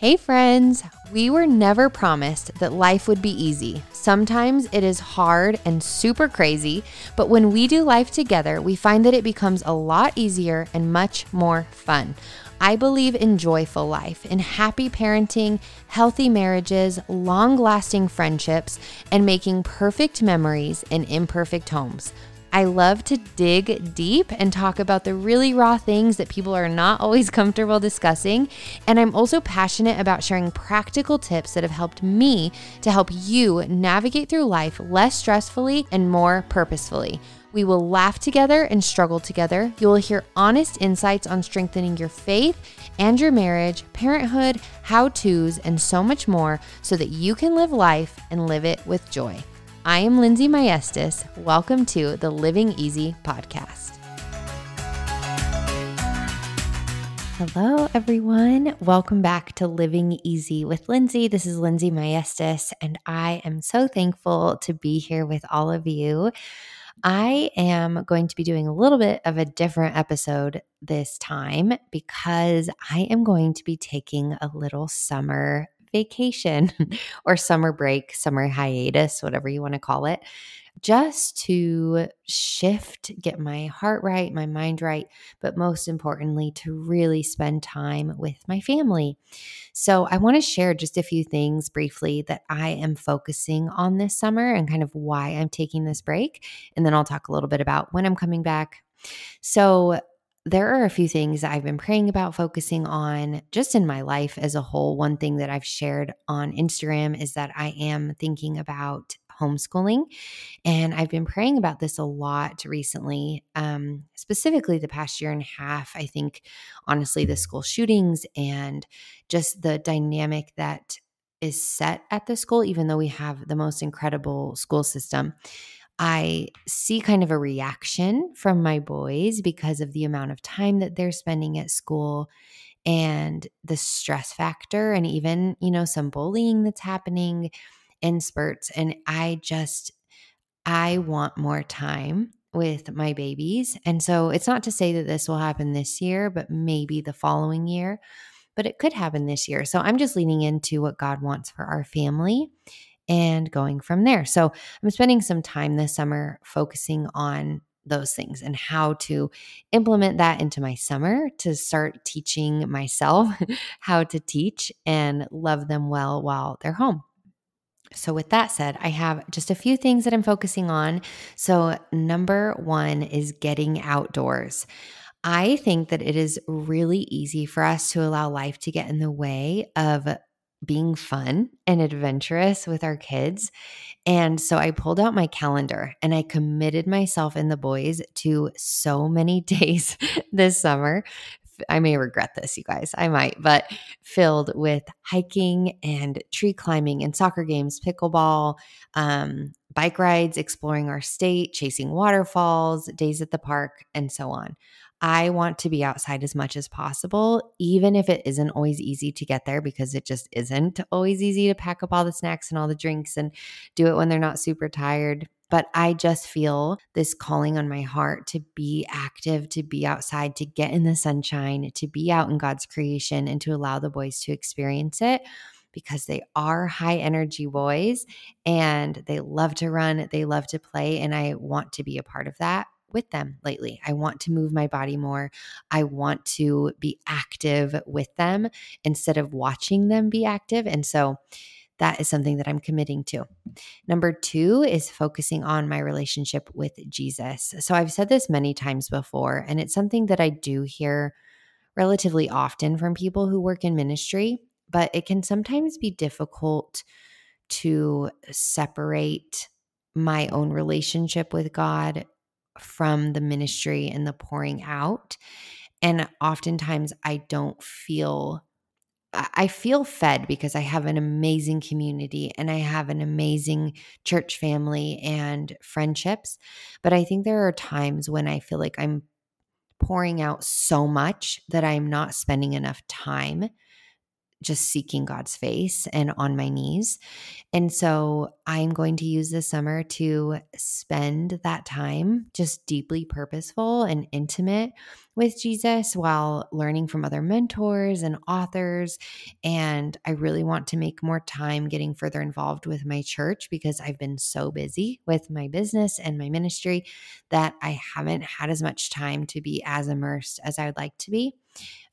Hey, friends! We were never promised that life would be easy. Sometimes it is hard and super crazy, but when we do life together, we find that it becomes a lot easier and much more fun. I believe in joyful life, in happy parenting, healthy marriages, long lasting friendships, and making perfect memories in imperfect homes. I love to dig deep and talk about the really raw things that people are not always comfortable discussing. And I'm also passionate about sharing practical tips that have helped me to help you navigate through life less stressfully and more purposefully. We will laugh together and struggle together. You will hear honest insights on strengthening your faith and your marriage, parenthood, how to's, and so much more so that you can live life and live it with joy. I am Lindsey Maestas. Welcome to the Living Easy podcast. Hello, everyone. Welcome back to Living Easy with Lindsey. This is Lindsey Maestas, and I am so thankful to be here with all of you. I am going to be doing a little bit of a different episode this time because I am going to be taking a little summer vacation or summer break, summer hiatus, whatever you want to call it, just to shift, get my heart right, my mind right, but most importantly, to really spend time with my family. So, I want to share just a few things briefly that I am focusing on this summer and kind of why I'm taking this break. And then I'll talk a little bit about when I'm coming back. So, there are a few things I've been praying about focusing on just in my life as a whole. One thing that I've shared on Instagram is that I am thinking about homeschooling. And I've been praying about this a lot recently, um, specifically the past year and a half. I think, honestly, the school shootings and just the dynamic that is set at the school, even though we have the most incredible school system. I see kind of a reaction from my boys because of the amount of time that they're spending at school and the stress factor and even, you know, some bullying that's happening in spurts and I just I want more time with my babies. And so it's not to say that this will happen this year, but maybe the following year. But it could happen this year. So I'm just leaning into what God wants for our family and going from there. So I'm spending some time this summer focusing on those things and how to implement that into my summer to start teaching myself how to teach and love them well while they're home. So, with that said, I have just a few things that I'm focusing on. So, number one is getting outdoors. I think that it is really easy for us to allow life to get in the way of being fun and adventurous with our kids. And so I pulled out my calendar and I committed myself and the boys to so many days this summer. I may regret this, you guys. I might, but filled with hiking and tree climbing and soccer games, pickleball, um, bike rides, exploring our state, chasing waterfalls, days at the park, and so on. I want to be outside as much as possible, even if it isn't always easy to get there because it just isn't always easy to pack up all the snacks and all the drinks and do it when they're not super tired. But I just feel this calling on my heart to be active, to be outside, to get in the sunshine, to be out in God's creation, and to allow the boys to experience it because they are high energy boys and they love to run, they love to play, and I want to be a part of that with them lately. I want to move my body more. I want to be active with them instead of watching them be active. And so that is something that I'm committing to. Number two is focusing on my relationship with Jesus. So I've said this many times before, and it's something that I do hear relatively often from people who work in ministry, but it can sometimes be difficult to separate my own relationship with God from the ministry and the pouring out. And oftentimes I don't feel I feel fed because I have an amazing community and I have an amazing church family and friendships. But I think there are times when I feel like I'm pouring out so much that I'm not spending enough time just seeking God's face and on my knees. And so I'm going to use this summer to spend that time just deeply purposeful and intimate with Jesus while learning from other mentors and authors. And I really want to make more time getting further involved with my church because I've been so busy with my business and my ministry that I haven't had as much time to be as immersed as I would like to be.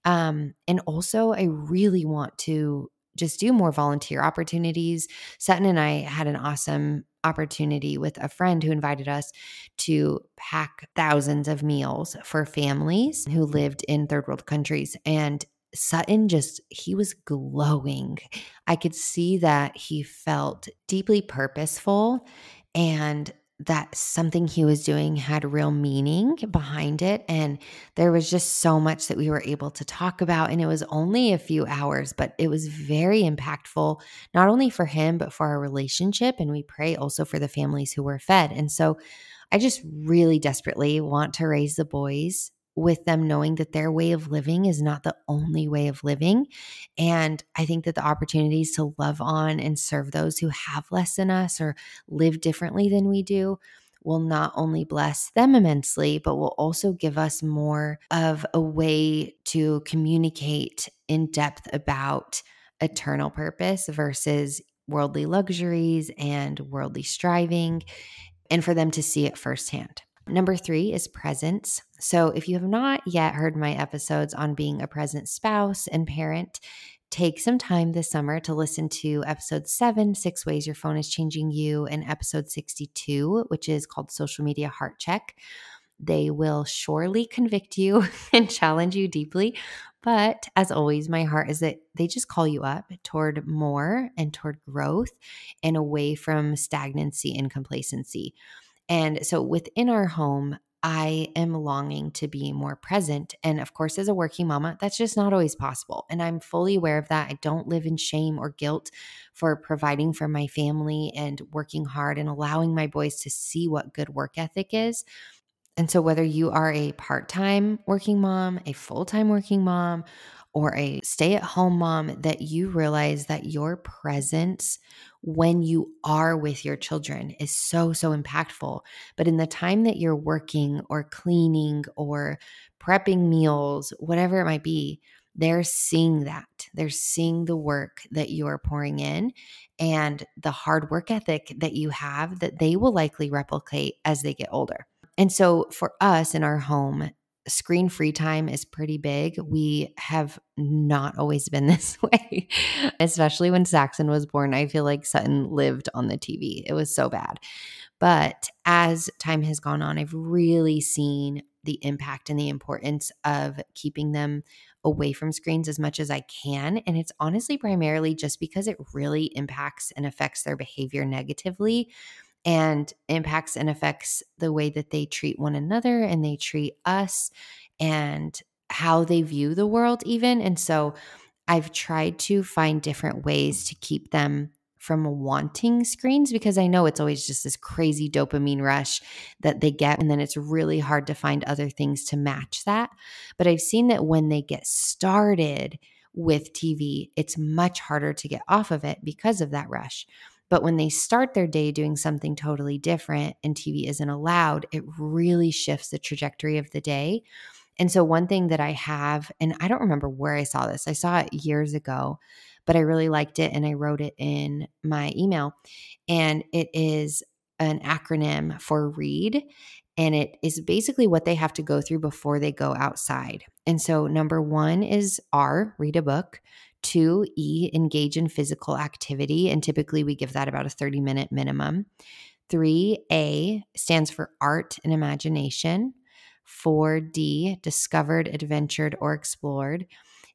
Um, and also, I really want to just do more volunteer opportunities. Sutton and I had an awesome opportunity with a friend who invited us to pack thousands of meals for families who lived in third world countries. And Sutton just, he was glowing. I could see that he felt deeply purposeful and that something he was doing had real meaning behind it. And there was just so much that we were able to talk about. And it was only a few hours, but it was very impactful, not only for him, but for our relationship. And we pray also for the families who were fed. And so I just really desperately want to raise the boys with them knowing that their way of living is not the only way of living. And I think that the opportunities to love on and serve those who have less than us or live differently than we do will not only bless them immensely, but will also give us more of a way to communicate in depth about eternal purpose versus worldly luxuries and worldly striving, and for them to see it firsthand. Number three is presence. So, if you have not yet heard my episodes on being a present spouse and parent, take some time this summer to listen to episode seven, Six Ways Your Phone is Changing You, and episode 62, which is called Social Media Heart Check. They will surely convict you and challenge you deeply. But as always, my heart is that they just call you up toward more and toward growth and away from stagnancy and complacency. And so within our home, I am longing to be more present. And of course, as a working mama, that's just not always possible. And I'm fully aware of that. I don't live in shame or guilt for providing for my family and working hard and allowing my boys to see what good work ethic is. And so, whether you are a part time working mom, a full time working mom, or a stay at home mom, that you realize that your presence when you are with your children is so, so impactful. But in the time that you're working or cleaning or prepping meals, whatever it might be, they're seeing that. They're seeing the work that you are pouring in and the hard work ethic that you have that they will likely replicate as they get older. And so for us in our home, screen free time is pretty big. We have not always been this way, especially when Saxon was born. I feel like Sutton lived on the TV. It was so bad. But as time has gone on, I've really seen the impact and the importance of keeping them away from screens as much as I can. And it's honestly primarily just because it really impacts and affects their behavior negatively and impacts and affects the way that they treat one another and they treat us and how they view the world, even. And so I've tried to find different ways to keep them from wanting screens because I know it's always just this crazy dopamine rush that they get. And then it's really hard to find other things to match that. But I've seen that when they get started with TV, it's much harder to get off of it because of that rush. But when they start their day doing something totally different and TV isn't allowed, it really shifts the trajectory of the day. And so, one thing that I have, and I don't remember where I saw this, I saw it years ago, but I really liked it and I wrote it in my email. And it is an acronym for READ. And it is basically what they have to go through before they go outside. And so, number one is R, read a book. Two, E, engage in physical activity. And typically we give that about a 30 minute minimum. Three, A stands for art and imagination. Four, D, discovered, adventured, or explored.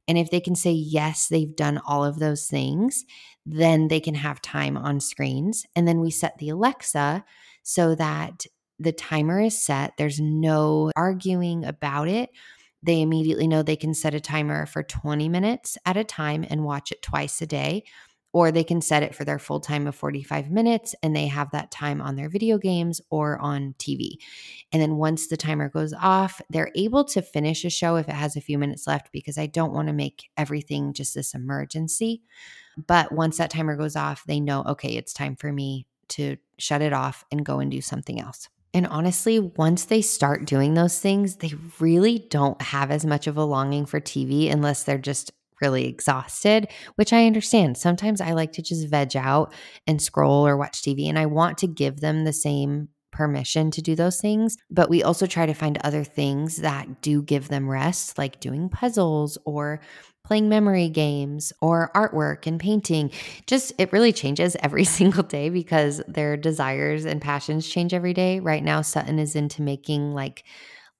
And if they can say, yes, they've done all of those things, then they can have time on screens. And then we set the Alexa so that the timer is set. There's no arguing about it they immediately know they can set a timer for 20 minutes at a time and watch it twice a day. or they can set it for their full time of 45 minutes and they have that time on their video games or on TV. And then once the timer goes off, they're able to finish a show if it has a few minutes left because I don't want to make everything just this emergency. But once that timer goes off, they know, okay, it's time for me to shut it off and go and do something else. And honestly, once they start doing those things, they really don't have as much of a longing for TV unless they're just really exhausted, which I understand. Sometimes I like to just veg out and scroll or watch TV, and I want to give them the same permission to do those things. But we also try to find other things that do give them rest, like doing puzzles or playing memory games or artwork and painting. Just it really changes every single day because their desires and passions change every day. Right now, Sutton is into making like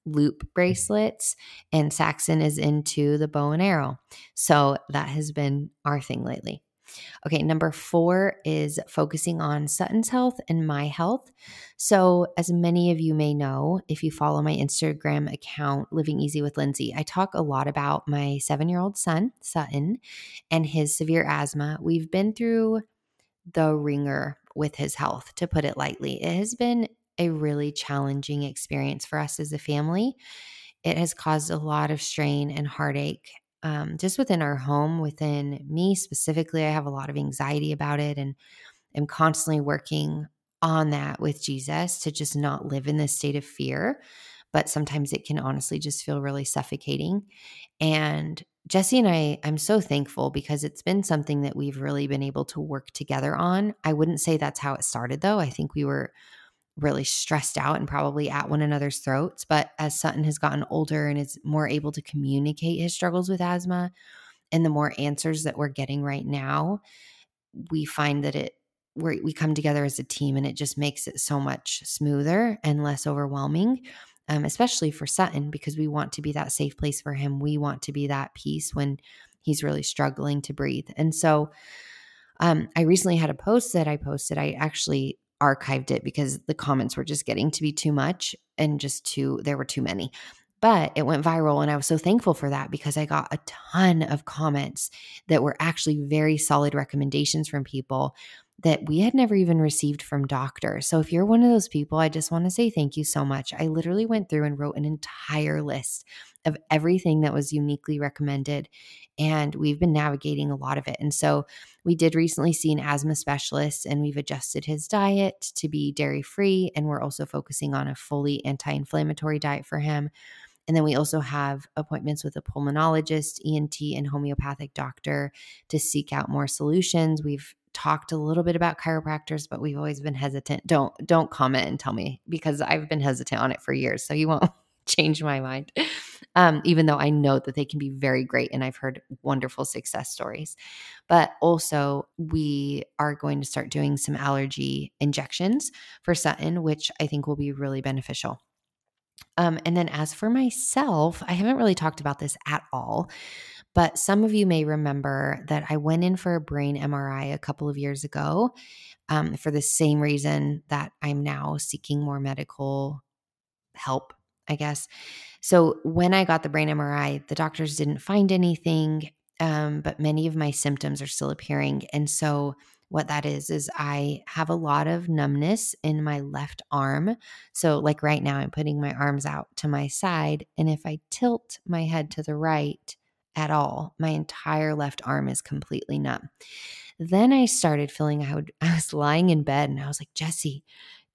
loop bracelets, and Saxon is into the bow and arrow. So that has been our thing lately. Okay, number four is focusing on Sutton's health and my health. So, as many of you may know, if you follow my Instagram account, Living Easy with Lindsey, I talk a lot about my seven year old son, Sutton, and his severe asthma. We've been through the ringer with his health, to put it lightly. It has been a really challenging experience for us as a family. It has caused a lot of strain and heartache um, just within our home, within me specifically. I have a lot of anxiety about it and am constantly working on that with Jesus to just not live in this state of fear. But sometimes it can honestly just feel really suffocating. And Jesse and I, I'm so thankful because it's been something that we've really been able to work together on. I wouldn't say that's how it started, though. I think we were really stressed out and probably at one another's throats. But as Sutton has gotten older and is more able to communicate his struggles with asthma, and the more answers that we're getting right now, we find that it we we come together as a team and it just makes it so much smoother and less overwhelming. Um, especially for Sutton, because we want to be that safe place for him. We want to be that peace when he's really struggling to breathe. And so, um, I recently had a post that I posted. I actually archived it because the comments were just getting to be too much and just too, there were too many. But it went viral, and I was so thankful for that because I got a ton of comments that were actually very solid recommendations from people that we had never even received from doctors. So if you're one of those people, I just want to say thank you so much. I literally went through and wrote an entire list of everything that was uniquely recommended. And we've been navigating a lot of it. And so we did recently see an asthma specialist and we've adjusted his diet to be dairy free. And we're also focusing on a fully anti inflammatory diet for him. And then we also have appointments with a pulmonologist, ENT, and homeopathic doctor to seek out more solutions. We've talked a little bit about chiropractors, but we've always been hesitant. Don't don't comment and tell me because I've been hesitant on it for years. So you won't change my mind. Um, even though I know that they can be very great and I've heard wonderful success stories. But also, we are going to start doing some allergy injections for Sutton, which I think will be really beneficial. Um, and then, as for myself, I haven't really talked about this at all, but some of you may remember that I went in for a brain MRI a couple of years ago um, for the same reason that I'm now seeking more medical help, I guess. So when I got the brain MRI, the doctors didn't find anything, um, but many of my symptoms are still appearing. And so what that is is I have a lot of numbness in my left arm. So like right now I'm putting my arms out to my side and if I tilt my head to the right, at all. My entire left arm is completely numb. Then I started feeling I would I was lying in bed and I was like, "Jesse,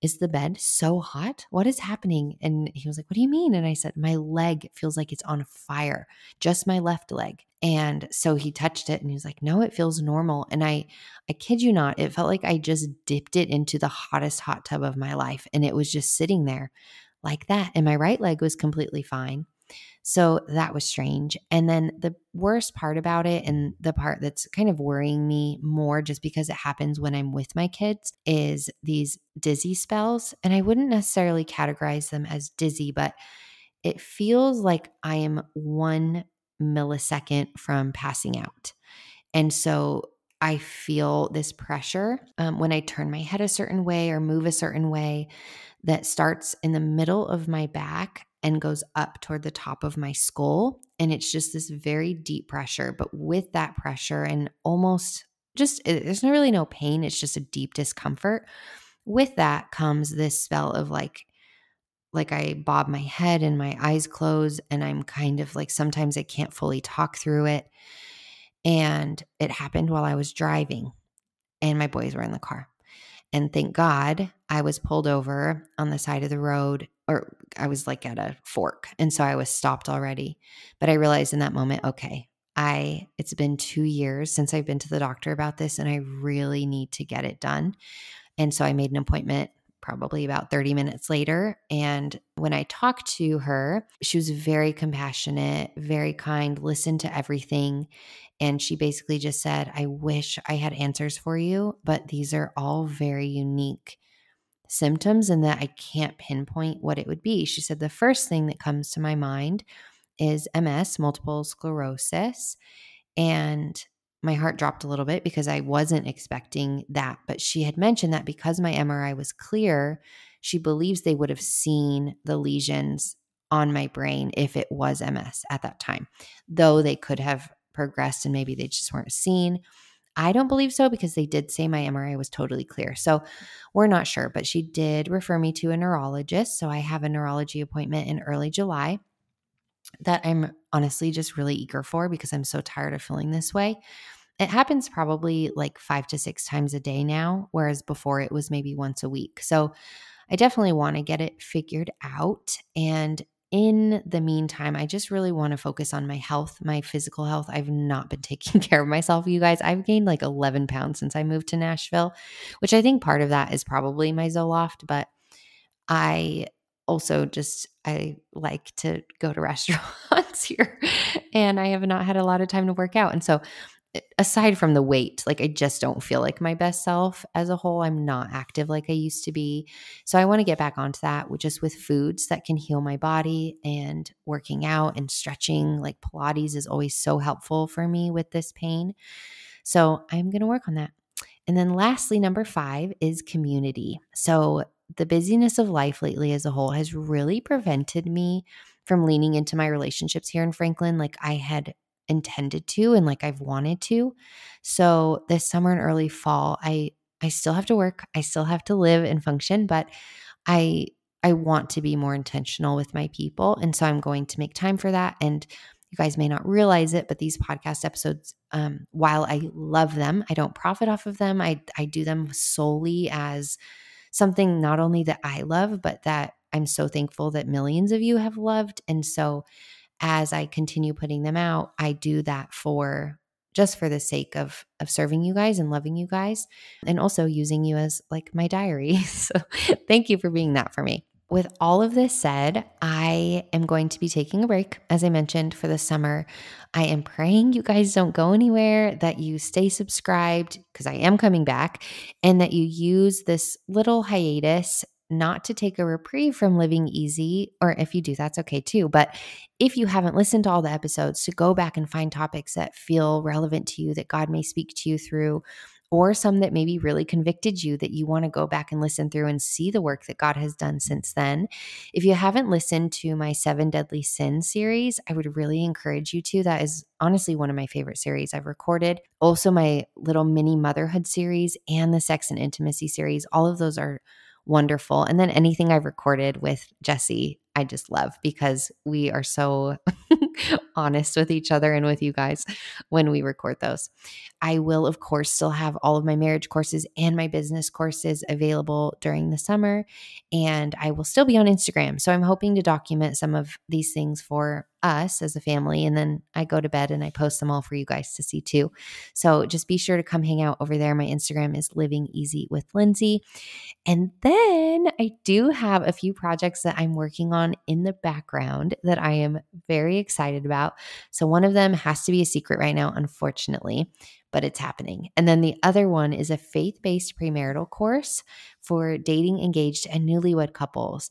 is the bed so hot? What is happening?" And he was like, "What do you mean?" And I said, "My leg feels like it's on fire, just my left leg." And so he touched it and he was like, "No, it feels normal." And I I kid you not, it felt like I just dipped it into the hottest hot tub of my life and it was just sitting there like that. And my right leg was completely fine. So that was strange. And then the worst part about it, and the part that's kind of worrying me more just because it happens when I'm with my kids, is these dizzy spells. And I wouldn't necessarily categorize them as dizzy, but it feels like I am one millisecond from passing out. And so I feel this pressure um, when I turn my head a certain way or move a certain way that starts in the middle of my back and goes up toward the top of my skull. And it's just this very deep pressure. But with that pressure and almost just there's no really no pain, it's just a deep discomfort. With that comes this spell of like like I bob my head and my eyes close and I'm kind of like sometimes I can't fully talk through it. And it happened while I was driving and my boys were in the car. And thank God I was pulled over on the side of the road, or I was like at a fork. And so I was stopped already. But I realized in that moment, okay, I, it's been two years since I've been to the doctor about this, and I really need to get it done. And so I made an appointment probably about 30 minutes later. And when I talked to her, she was very compassionate, very kind, listened to everything. And she basically just said, I wish I had answers for you, but these are all very unique symptoms and that I can't pinpoint what it would be. She said, the first thing that comes to my mind is MS, multiple sclerosis. And my heart dropped a little bit because I wasn't expecting that. But she had mentioned that because my MRI was clear, she believes they would have seen the lesions on my brain if it was MS at that time, though they could have progressed and maybe they just weren't seen. I don't believe so because they did say my MRI was totally clear. So we're not sure, but she did refer me to a neurologist. So I have a neurology appointment in early July that I'm honestly just really eager for because I'm so tired of feeling this way. It happens probably like five to six times a day now, whereas before it was maybe once a week. So I definitely want to get it figured out. And in the meantime, I just really want to focus on my health, my physical health. I've not been taking care of myself, you guys. I've gained like 11 pounds since I moved to Nashville, which I think part of that is probably my Zoloft, but I also just I like to go to restaurants here and I have not had a lot of time to work out. And so eh, aside from the weight, like I just don't feel like my best self as a whole. I'm not active like I used to be. So I want to get back onto that, which is with foods that can heal my body and working out and stretching. Like Pilates is always so helpful for me with this pain. So I'm going to work on that. And then lastly, number five is community. So the busyness of life lately as a whole has really prevented me from leaning into my relationships here in Franklin like I had intended to and like I've wanted to. So this summer and early fall, I I still have to work. I still have to live and function, but I I want to be more intentional with my people. And so I'm going to make time for that. And you guys may not realize it, but these podcast episodes, um, while I love them, I don't profit off of them. I I do them solely as something not only that I love, but that I'm so thankful that millions of you have loved. And so as I continue putting them out, I do that for just for the sake of of serving you guys and loving you guys and also using you as like my diary. So thank you for being that for me. With all of this said, I am going to be taking a break, as I mentioned, for the summer. I am praying you guys don't go anywhere, that you stay subscribed, because I am coming back, and that you use this little hiatus not to take a reprieve from living easy, or if you do, that's okay too. But if you haven't listened to all the episodes, to go back and find topics that feel relevant to you, that God may speak to you through, or some that maybe really convicted you that you want to go back and listen through and see the work that God has done since then. If you haven't listened to my Seven Deadly Sins series, I would really encourage you to. That is honestly one of my favorite series I've recorded. Also, my little mini motherhood series and the sex and intimacy series. All of those are wonderful. And then anything I've recorded with Jesse, I just love because we are so honest with each other and with you guys when we record those. I will, of course, still have all of my marriage courses and my business courses available during the summer. And I will still be on Instagram. So I'm hoping to document some of these things for us as a family. And then I go to bed and I post them all for you guys to see too. So just be sure to come hang out over there. My Instagram is Living Easy with Lindsey. And then I do have a few projects that I'm working on in the background that I am very excited about. So one of them has to be a secret right now, unfortunately but it's happening. And then the other one is a faith based premarital course for dating, engaged, and newlywed couples.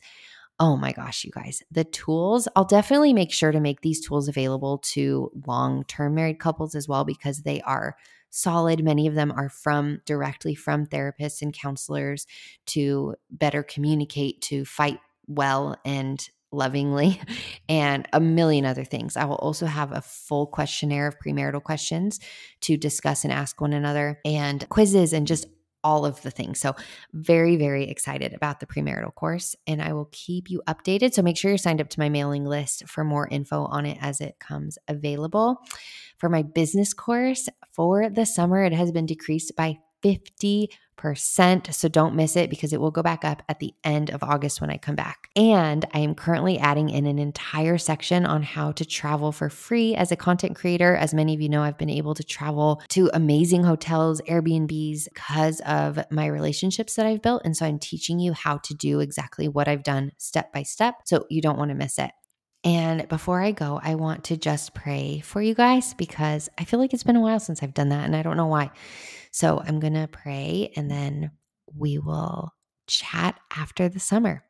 Oh my gosh, you guys, the tools, I'll definitely make sure to make these tools available to long term married couples as well because they are solid. Many of them are from directly from therapists and counselors to better communicate, to fight well and lovingly and a million other things. I will also have a full questionnaire of premarital questions to discuss and ask one another and quizzes and just all of the things. So, very, very excited about the premarital course, and I will keep you updated. So, make sure you're signed up to my mailing list for more info on it as it comes available. For my business course for the summer, it has been decreased by 50 percent So don't miss it because it will go back up at the end of August when I come back. And I am currently adding in an entire section on how to travel for free as a content creator. As many of you know, I've been able to travel to amazing hotels, Airbnbs because of my relationships that I've built. And so I'm teaching you how to do exactly what I've done step by step. So you don't want to miss it. And before I go, I want to just pray for you guys because I feel like it's been a while since I've done that and I don't know why. So I'm going to pray and then we will chat after the summer.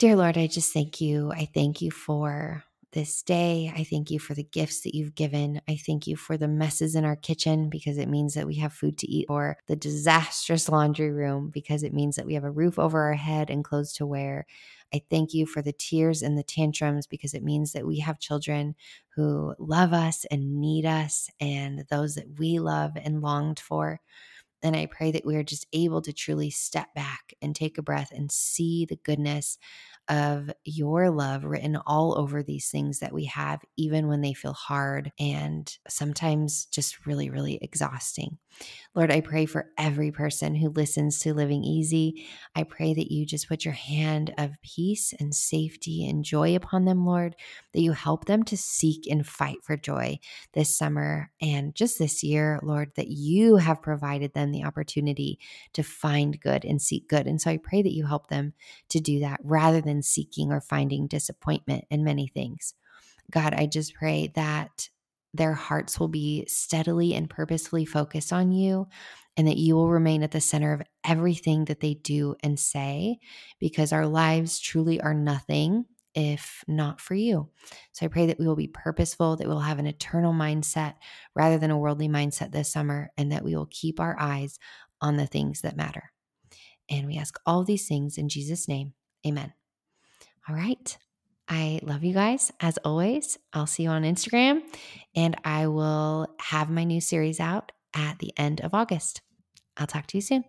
Dear Lord, I just thank you. I thank you for this day. I thank you for the gifts that you've given. I thank you for the messes in our kitchen because it means that we have food to eat, or the disastrous laundry room because it means that we have a roof over our head and clothes to wear. I thank you for the tears and the tantrums because it means that we have children who love us and need us and those that we love and longed for. And I pray that we are just able to truly step back and take a breath and see the goodness of your love written all over these things that we have, even when they feel hard and sometimes just really, really exhausting. Lord, I pray for every person who listens to Living Easy. I pray that you just put your hand of peace and safety and joy upon them, Lord, that you help them to seek and fight for joy this summer and just this year, Lord, that you have provided them the opportunity to find good and seek good. And so I pray that you help them to do that rather than seeking or finding disappointment in many things. God, I just pray that their hearts will be steadily and purposefully focused on you and that you will remain at the center of everything that they do and say because our lives truly are nothing if not for you. So I pray that we will be purposeful, that we'll have an eternal mindset rather than a worldly mindset this summer, and that we will keep our eyes on the things that matter. And we ask all these things in Jesus' name. Amen. All right. I love you guys. As always, I'll see you on Instagram and I will have my new series out at the end of August. I'll talk to you soon.